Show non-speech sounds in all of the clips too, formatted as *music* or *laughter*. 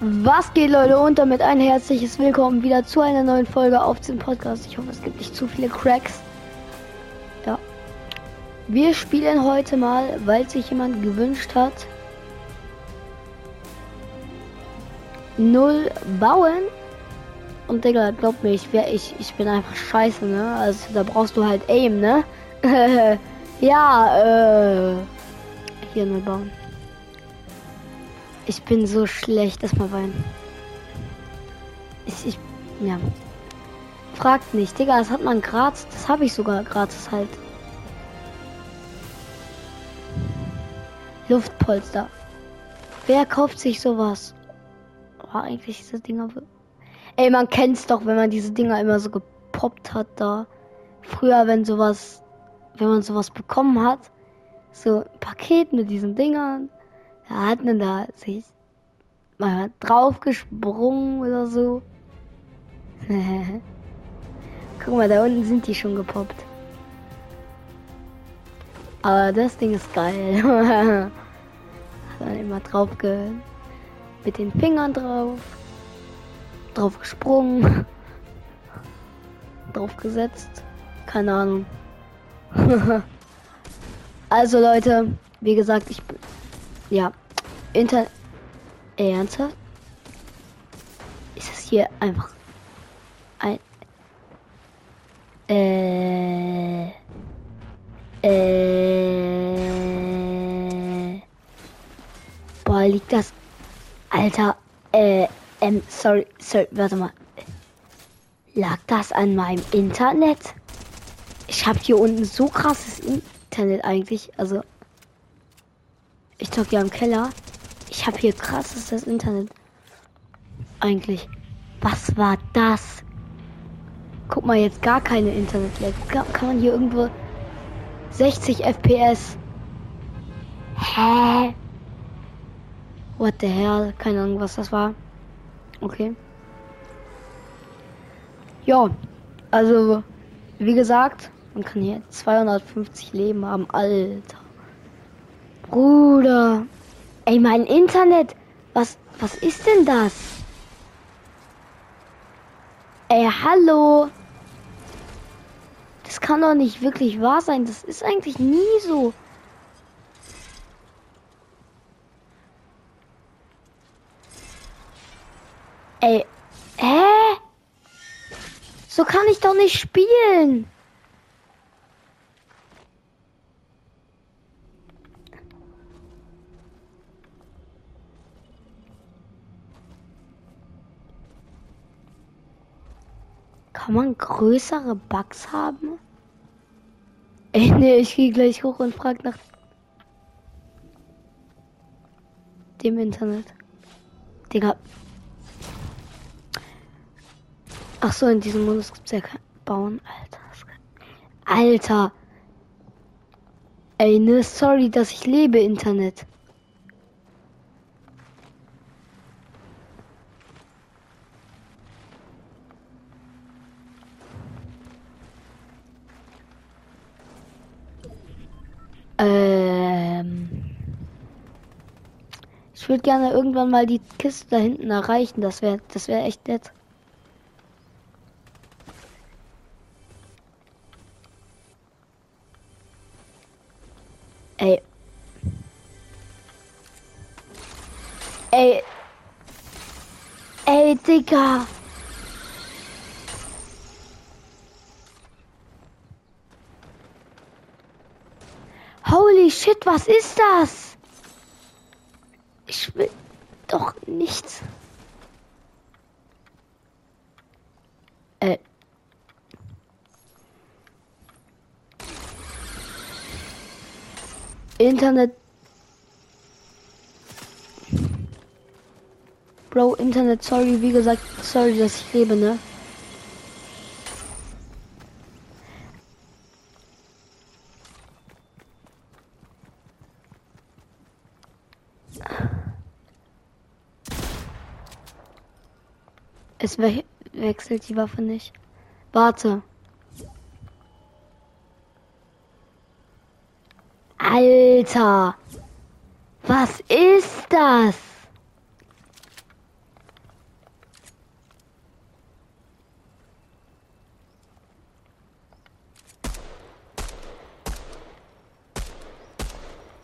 Was geht Leute und damit ein herzliches Willkommen wieder zu einer neuen Folge auf dem Podcast. Ich hoffe es gibt nicht zu viele Cracks. Ja. Wir spielen heute mal, weil sich jemand gewünscht hat. Null bauen. Und Digga, glaub mir, ich, wär, ich, ich bin einfach scheiße, ne? Also da brauchst du halt Aim, ne? *laughs* ja, äh. Hier null bauen. Ich bin so schlecht, erstmal weinen. Ich, ich, ja. Fragt nicht, Digga, das hat man gratis. Das habe ich sogar gratis halt. Luftpolster. Wer kauft sich sowas? War eigentlich diese Dinger. Ey, man kennt's doch, wenn man diese Dinger immer so gepoppt hat da. Früher, wenn sowas, wenn man sowas bekommen hat, so ein Paket mit diesen Dingern, da hat man da sich mal drauf gesprungen oder so. *laughs* Guck mal, da unten sind die schon gepoppt. Aber das Ding ist geil. *laughs* Dann immer drauf ge mit den Fingern drauf. Drauf gesprungen. *laughs* drauf gesetzt. Keine Ahnung. also Leute, wie gesagt, ich bin ja. Inter. Ernsthaft? Ist das hier einfach ein. Äh. Äh. Boah, liegt das. Alter. Äh. Ähm, sorry, sorry, warte mal. Lag das an meinem Internet? Ich habe hier unten so krasses Internet eigentlich. Also. Ich zocke ja im Keller. Ich habe hier krasses Internet. Eigentlich. Was war das? Guck mal, jetzt gar keine internet Kann man hier irgendwo 60 FPS? Hä? What the hell? Keine Ahnung, was das war. Okay. Ja, also, wie gesagt, man kann hier 250 Leben haben. Alter. Bruder. Ey, mein Internet. Was, was ist denn das? Ey, hallo. Das kann doch nicht wirklich wahr sein. Das ist eigentlich nie so. Ey, hä? So kann ich doch nicht spielen. Kann man größere Bugs haben? Ey, nee, ich gehe gleich hoch und frag nach dem Internet. Digga. Ach so, in diesem Modus gibt's ja kein Bauen. Alter. Alter. Ey, ne, sorry, dass ich lebe, Internet. Ich würde gerne irgendwann mal die Kiste da hinten erreichen. Das wäre das wäre echt nett. Ey. Ey. Ey, Digga. Holy shit, was ist das? Ich will doch nichts. Äh. Internet. Bro, Internet, sorry, wie gesagt, sorry, dass ich lebe, ne? Es we wechselt die Waffe nicht. Warte. Alter. Was ist das?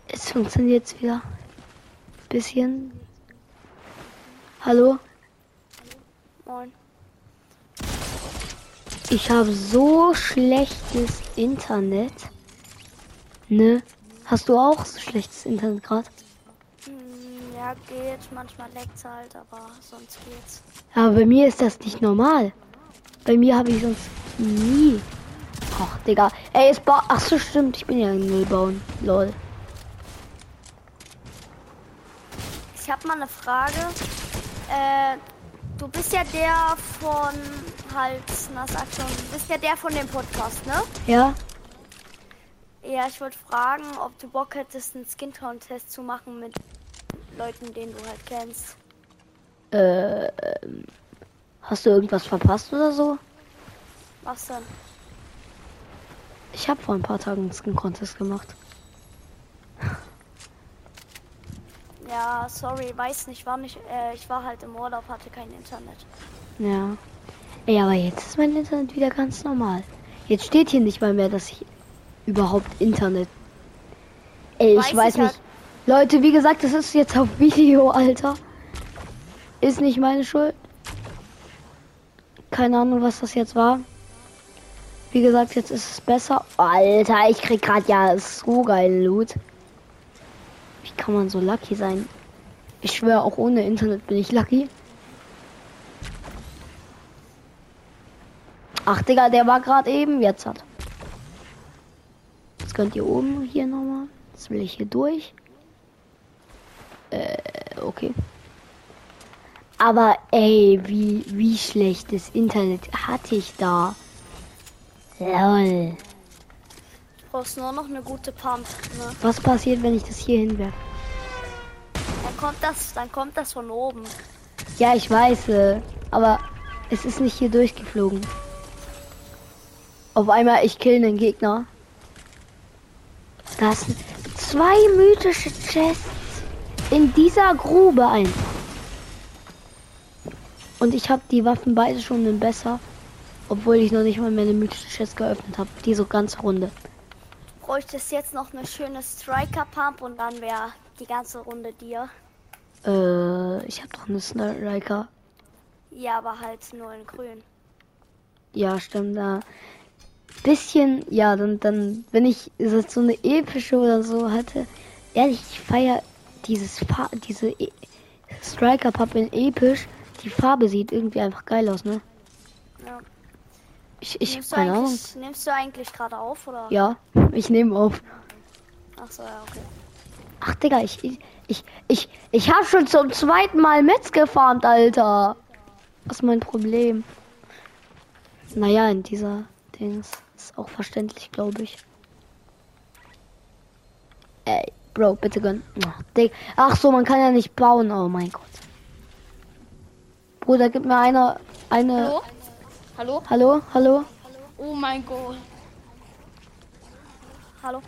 Es funktioniert wieder. Bisschen. Hallo? Ich habe so schlechtes Internet. Ne? Hast du auch so schlechtes Internet gerade? Hm, ja, geht. Manchmal leckt's halt, aber sonst geht's. Aber bei mir ist das nicht normal. Bei mir habe ich sonst nie. Ach, Digga. Ey, es ba Ach so, stimmt. Ich bin ja ein Nullbauen. Lol. Ich habe mal eine Frage. Äh, du bist ja der von halt, na sag schon, du bist ja der von dem Podcast, ne? Ja? Ja, ich wollte fragen, ob du Bock hättest, einen Skin-Contest zu machen mit Leuten, den du halt kennst. Äh, hast du irgendwas verpasst oder so? Was denn? Ich habe vor ein paar Tagen einen Skin Contest gemacht. Ja, sorry, weiß nicht, war nicht, äh, ich war halt im Urlaub, hatte kein Internet. Ja. Ey, aber jetzt ist mein Internet wieder ganz normal. Jetzt steht hier nicht mal mehr, dass ich überhaupt Internet. Ey, ich Weiß weiß ich nicht. Leute, wie gesagt, das ist jetzt auf *laughs* Video, Alter. Ist nicht meine Schuld. Keine Ahnung, was das jetzt war. Wie gesagt, jetzt ist es besser. Alter, ich krieg gerade ja so geil Loot. Wie kann man so lucky sein? Ich schwöre, auch ohne Internet bin ich lucky. Ach, Digga, der war gerade eben. Jetzt hat. Jetzt könnt ihr oben hier nochmal. Jetzt will ich hier durch. Äh, okay. Aber ey, wie, wie schlechtes Internet hatte ich da? Lol. Du brauchst nur noch eine gute Pump, ne? Was passiert, wenn ich das hier hinwerfe? Dann kommt das, dann kommt das von oben. Ja, ich weiß, äh, aber es ist nicht hier durchgeflogen. Auf einmal, ich kill einen Gegner. Das sind zwei mythische Chests in dieser Grube ein. Und ich habe die Waffen beide schon in besser. Obwohl ich noch nicht mal meine mythische Chest geöffnet habe. Die so ganz runde. Du bräuchtest jetzt noch eine schöne Striker Pump und dann wäre die ganze Runde dir. Äh, ich habe doch eine Striker. Ja, aber halt nur in grün. Ja, stimmt, da. Bisschen, ja, dann, dann, wenn ich so eine epische oder so hatte, ehrlich, ich feier dieses Fa diese e Striker Pub in episch. Die Farbe sieht irgendwie einfach geil aus, ne? Ja. Ich, ich nimmst, du keine Ahnung. eigentlich, nimmst du eigentlich gerade auf oder? Ja, ich nehme auf. Ach so, ja, okay. Ach, Digga, ich, ich, ich, ich, ich habe schon zum zweiten Mal Metz gefarmt, Alter. Was ist mein Problem? Naja, in dieser Dings ist auch verständlich, glaube ich. Ey, Bro, bitte gönn. Ach so, man kann ja nicht bauen. Oh mein Gott. Bruder, gib mir eine, eine. Hallo? Hallo? Hallo, hallo, Oh mein Gott. Hallo?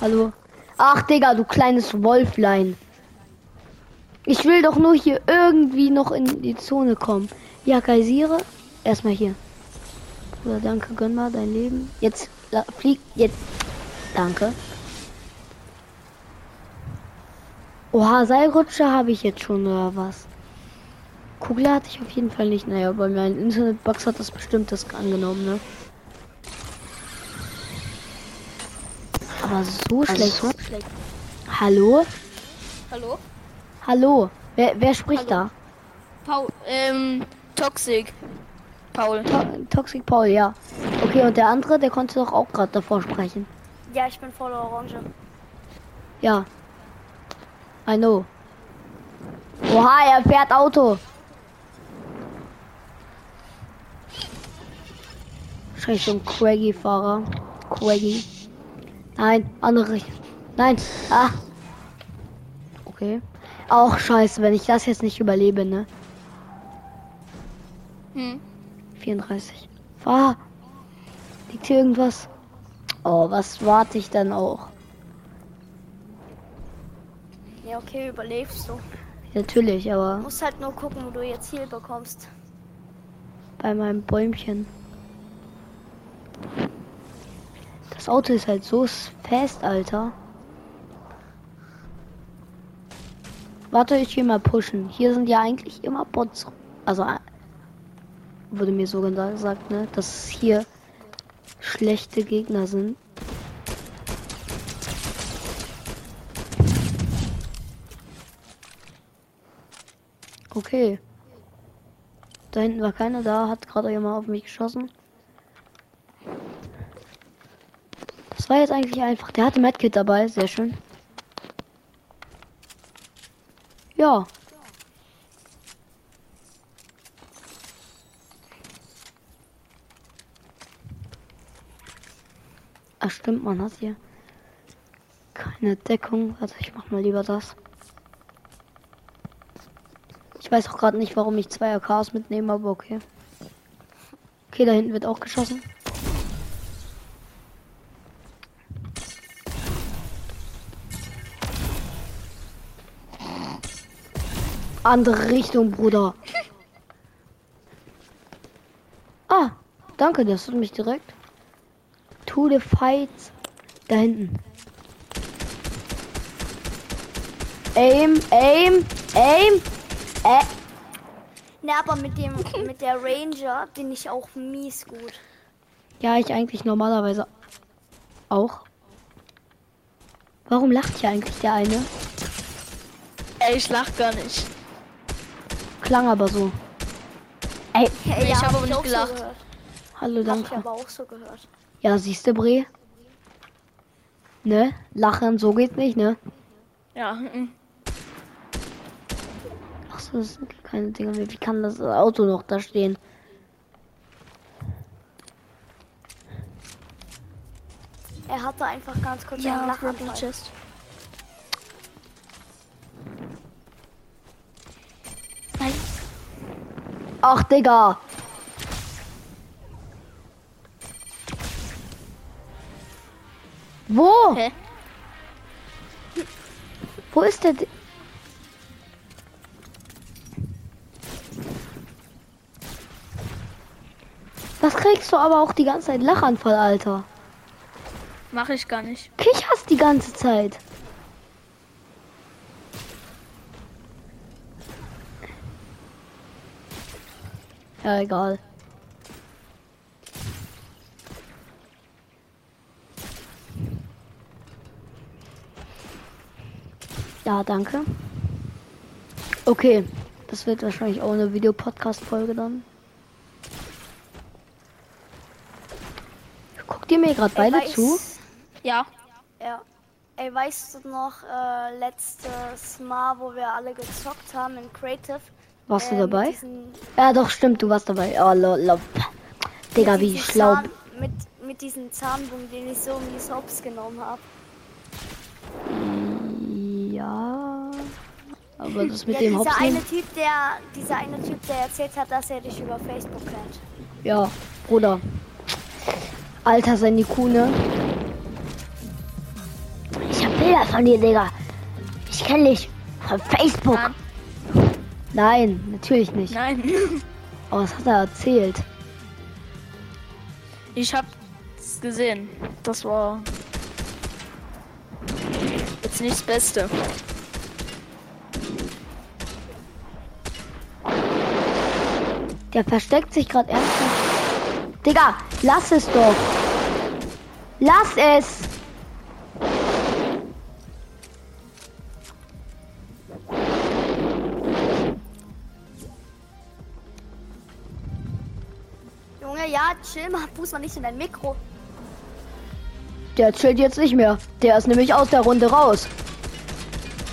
hallo. Ach, Digga, du kleines Wolflein. Ich will doch nur hier irgendwie noch in die Zone kommen. Ja, Geysire. Erstmal hier. Bruder, danke, gönn mal dein Leben. Jetzt la- flieg, jetzt. Danke. Oha, Seilrutsche habe ich jetzt schon oder was? Kugel hatte ich auf jeden Fall nicht. Naja, bei meinem Internetbox hat das bestimmt das angenommen, ne? Aber so schlecht. Hallo? Hallo? Hallo? Wer, wer spricht Hallo. Paul, ähm, Toxic. Paul. da? To Toxic Paul, ja. Okay, und der andere, der konnte doch auch gerade davor sprechen. Ja, ich bin voll orange. Ja. I know. Oha, er fährt Auto. Scheiße, so ein Quaggy-Fahrer. Quaggy. Nein, andere Richtung. Nein. Ah. Okay. Auch scheiße, wenn ich das jetzt nicht überlebe, ne? Hm. 34. Fahr. Liegt hier irgendwas? Oh, was warte ich dann auch? Ja, okay, überlebst du. Natürlich, aber Musst halt nur gucken, wo du jetzt Heal bekommst. bei meinem Bäumchen. Das Auto ist halt so fest, Alter. Warte, ich will mal pushen. Hier sind ja eigentlich immer Bots. Also wurde mir so gesagt, ne, dass hier schlechte Gegner sind. Okay. Da hinten war keiner da, hat gerade jemand auf mich geschossen. Das war jetzt eigentlich einfach. Der hatte Medkit dabei, sehr schön. Ja. Ach stimmt, man hat hier keine Deckung. Also ich mach mal lieber das. Ich weiß auch gerade nicht, warum ich zwei AKs mitnehme, aber okay. Okay, da hinten wird auch geschossen. Andere Richtung, Bruder. *laughs* Ah, danke, das hat mich direkt. To the fight. Da hinten. Aim, aim, aim. Äh, Ne, aber mit dem mit der Ranger bin ich auch mies gut. ja, ich eigentlich normalerweise auch. Warum lacht hier eigentlich der eine? Ey, ich lach gar nicht. Klang aber so. Ey, Hey, ich hab hab aber nicht auch gelacht. So hallo, Hab ich danke. aber auch so gehört. Ja, siehst du, Bre? Ne? Lachen, so geht's nicht, ne? Ja, mm. Ach so, das sind keine Dinger mehr. Wie kann das Auto noch da stehen? Er hatte einfach ganz kurz einen ja, Lachanfall. Ruby Chest. Ach, Digga. Wo? Hä? Wo ist der? Di- Was kriegst du aber auch die ganze Zeit Lachanfall, Alter? Mach ich gar nicht. Kicherst die ganze Zeit. Ja, egal. Ja, danke. Okay, das wird wahrscheinlich auch eine Videopodcast-Folge dann. Guckt ihr mir gerade beide weiß- zu? Ja. Ja. Ey, weißt du noch, äh, letztes Mal, wo wir alle gezockt haben in Creative? Warst du äh, mit dabei? Ja, doch, stimmt, du warst dabei. Oh, lo, lo. Digga, wie schlau. Zahn, mit, mit diesem Zahnbogen, den ich so mies hops genommen habe. Ja. Aber *laughs* das mit Ja, dem dieser Hops eine Typ, der, dieser eine Typ, der erzählt hat, dass er dich über Facebook kennt. Ja, Bruder. Alter, sein IQ, ne? Ich hab Bilder von dir, Digga. Ich kenn dich. Von Facebook. Nein. Nein, natürlich nicht. Nein. Aber was hat er erzählt? Ich hab's gesehen. Das war jetzt nicht das Beste. Der versteckt sich gerade ernsthaft. Digga, lass es doch. Lass es. Chill mal, fuß mal nicht in dein Mikro. Der chillt jetzt nicht mehr. Der ist nämlich aus der Runde raus.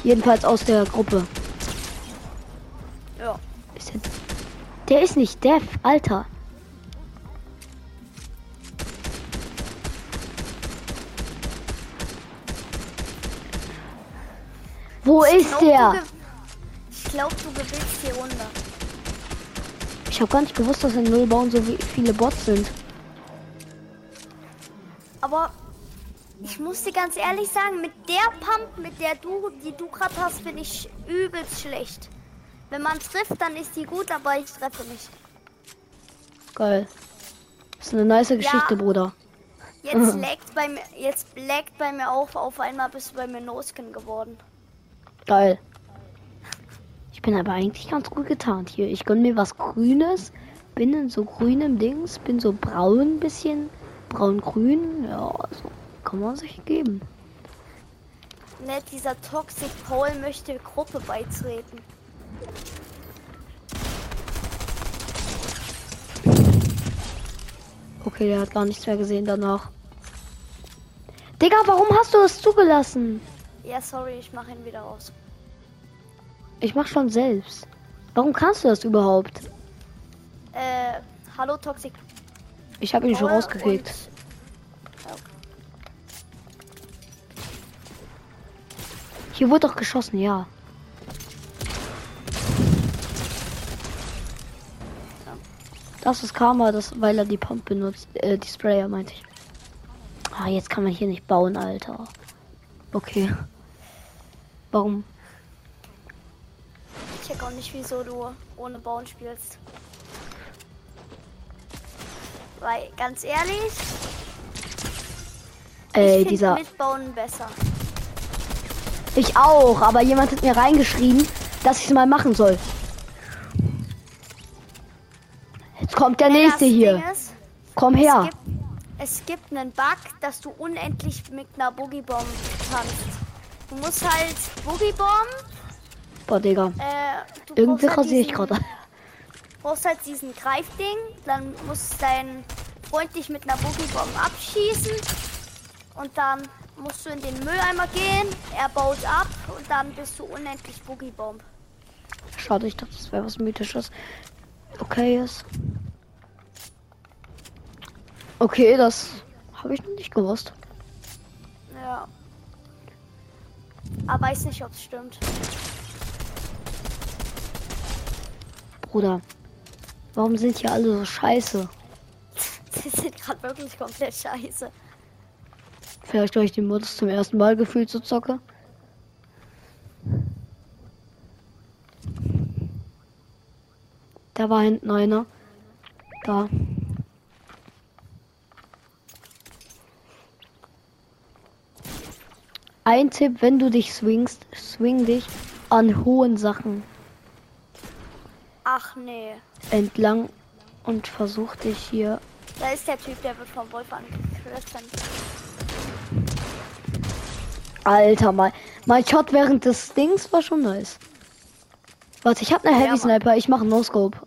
Jedenfalls aus der Gruppe. Ja. Ist der, der ist nicht Dev, Alter. Wo ist glaub, der? Ich glaube, du gewinnst die Runde. Ich habe gar nicht gewusst, dass in Nullbauen so viele Bots sind. Aber ich muss dir ganz ehrlich sagen, mit der Pump, mit der du, die du gerade hast, bin ich übelst schlecht. Wenn man trifft, dann ist die gut, aber ich treffe nicht. Geil. Das ist eine nice Geschichte, Bruder. Jetzt *laughs* laggt bei mir, jetzt laggt bei mir auf, auf einmal bist du bei mir No-Skin geworden. Geil. Ich bin aber eigentlich ganz gut getarnt hier. Ich gönn mir was Grünes. Bin in so grünem Dings. Bin so braun bisschen. Braun-grün. Ja, also kann man sich geben. Ne, dieser Toxic Paul möchte Gruppe beitreten. Okay, der hat gar nichts mehr gesehen danach. Digga, warum hast du das zugelassen? Ja, sorry, ich mache ihn wieder raus. Ich mach schon selbst. Warum kannst du das überhaupt? Äh, hallo Toxic Ich habe ihn schon rausgekickt. und- Hier wurde doch geschossen, ja. Das ist Karma, das, weil er die Pump benutzt. Äh, die Sprayer meinte ich. Ah, jetzt kann man hier nicht bauen, Alter. Okay. Warum? Ich check auch nicht, wieso du ohne Bauen spielst. Weil, ganz ehrlich, Äh, ich dieser. mit Bauen besser. Ich auch, aber jemand hat mir reingeschrieben, dass ich es mal machen soll. Jetzt kommt der Ja, nächste hier. Ist, Komm es, her. gibt, es gibt einen Bug, dass du unendlich mit einer Boogie-Bomb kannst. Du musst halt Boogie-Bomb, Boah, Digga. äh, du Irgendwie halt rasiere ich gerade. brauchst halt diesen Greifding, dann muss dein Freund dich mit einer Boogie-Bomb abschießen und dann musst du in den Mülleimer gehen, er baut ab und dann bist du unendlich Boogie-Bomb. Schade, ich dachte, das wäre was Mythisches. Okay ist. Okay, das habe ich noch nicht gewusst. Ja. Aber weiß nicht, ob es stimmt. Bruder. Warum sind hier alle so scheiße? *laughs* Sie sind gerade wirklich komplett scheiße. Vielleicht, weil ich den Modus zum ersten Mal gefühlt so zocke. Da war hinten einer. Da. Ein Tipp, wenn du dich swingst, swing dich an hohen Sachen Ach nee. entlang und versuch dich hier. Da ist der Typ, der wird vom Wolf angegriffen. Alter, mal. Mein Shot während des Dings war schon nice. Warte, ich habe eine Heavy. Sniper. Ich mache No Scope.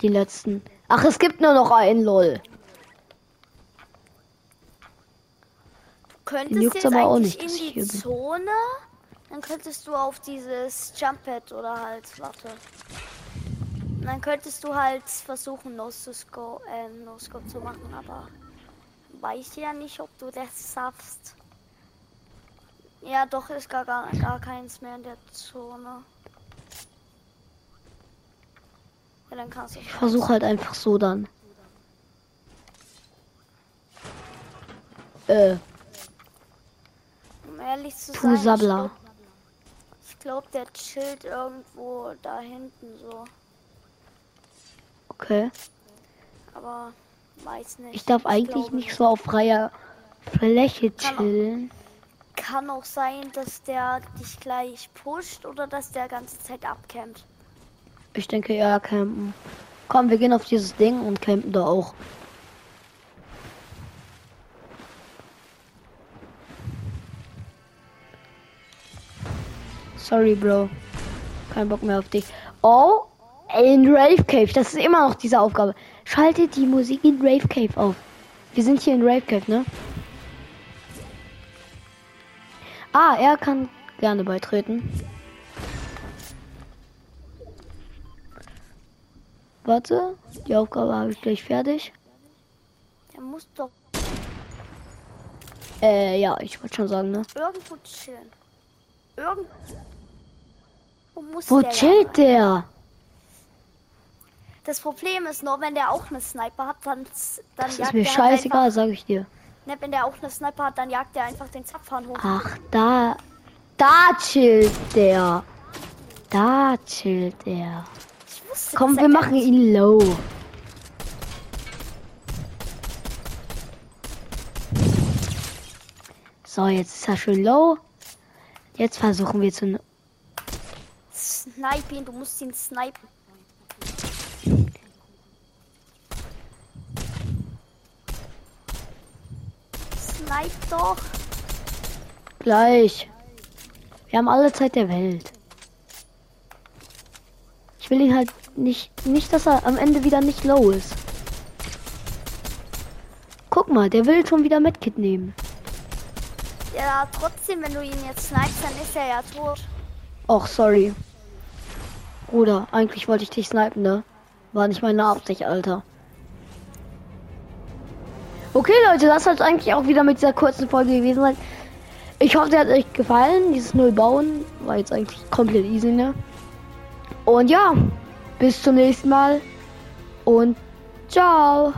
Die letzten. Ach, es gibt nur noch einen lol. Du könntest juckt's jetzt aber auch nicht, in die. Zone, dann könntest du auf dieses Jump Pad oder halt, warte. Und dann könntest du halt versuchen, No Scope, äh, no zu machen, aber weiß ja nicht, ob du das schaffst. Ja, doch, ist gar, gar, gar keins mehr in der Zone. Ja, dann kannst du. Ich versuche halt einfach so dann. Äh, Um ehrlich zu sein, ich Sabla. glaub- ich glaube, der chillt irgendwo da hinten so. Okay. Aber weiß nicht. Ich darf eigentlich glaube nicht so auf freier Fläche Kann auch. chillen. Kann auch sein, dass der dich gleich pusht oder dass der ganze Zeit abcampt. Ich denke eher campen. Komm, wir gehen auf dieses Ding und campen da auch. Sorry, Bro. Kein Bock mehr auf dich. Oh, in Rave Cave. Das ist immer noch diese Aufgabe. Schaltet die Musik in Rave Cave auf. Wir sind hier in Rave Cave, ne? Ah, er kann gerne beitreten. Warte, die Aufgabe habe ich gleich fertig. Der muss doch Äh, ja, ich wollte schon sagen, ne? irgendwo chillen. Irgendwo muss Wo der chillt der? Das Problem ist nur, wenn der auch eine Sniper hat, dann, dann Das jagt ist mir halt scheißegal, Einfach, sag ich dir. ne, wenn der auch eine Sniper hat, dann jagt der einfach den Zapfhahn hoch. Ach, da. Da chillt der. Da chillt wusste, Komm, wir er machen ihn low. So, jetzt ist er schön low. Jetzt versuchen wir zu. Sniper Snipe ihn, du musst ihn snipen. Snipe doch. Gleich. Wir haben alle Zeit der Welt. Ich will ihn halt nicht, nicht, dass er am Ende wieder nicht low ist. Guck mal, der will schon wieder Medkit nehmen. Ja, trotzdem, wenn du ihn jetzt snipest, dann ist er ja tot. Och, sorry. Bruder, eigentlich wollte ich dich snipen, ne? War nicht meine Absicht, Alter. Okay, Leute, das soll es eigentlich auch wieder mit dieser kurzen Folge gewesen sein. Ich hoffe, der hat euch gefallen. Dieses Null bauen war jetzt eigentlich komplett easy, ne? Und ja, bis zum nächsten Mal. Und ciao.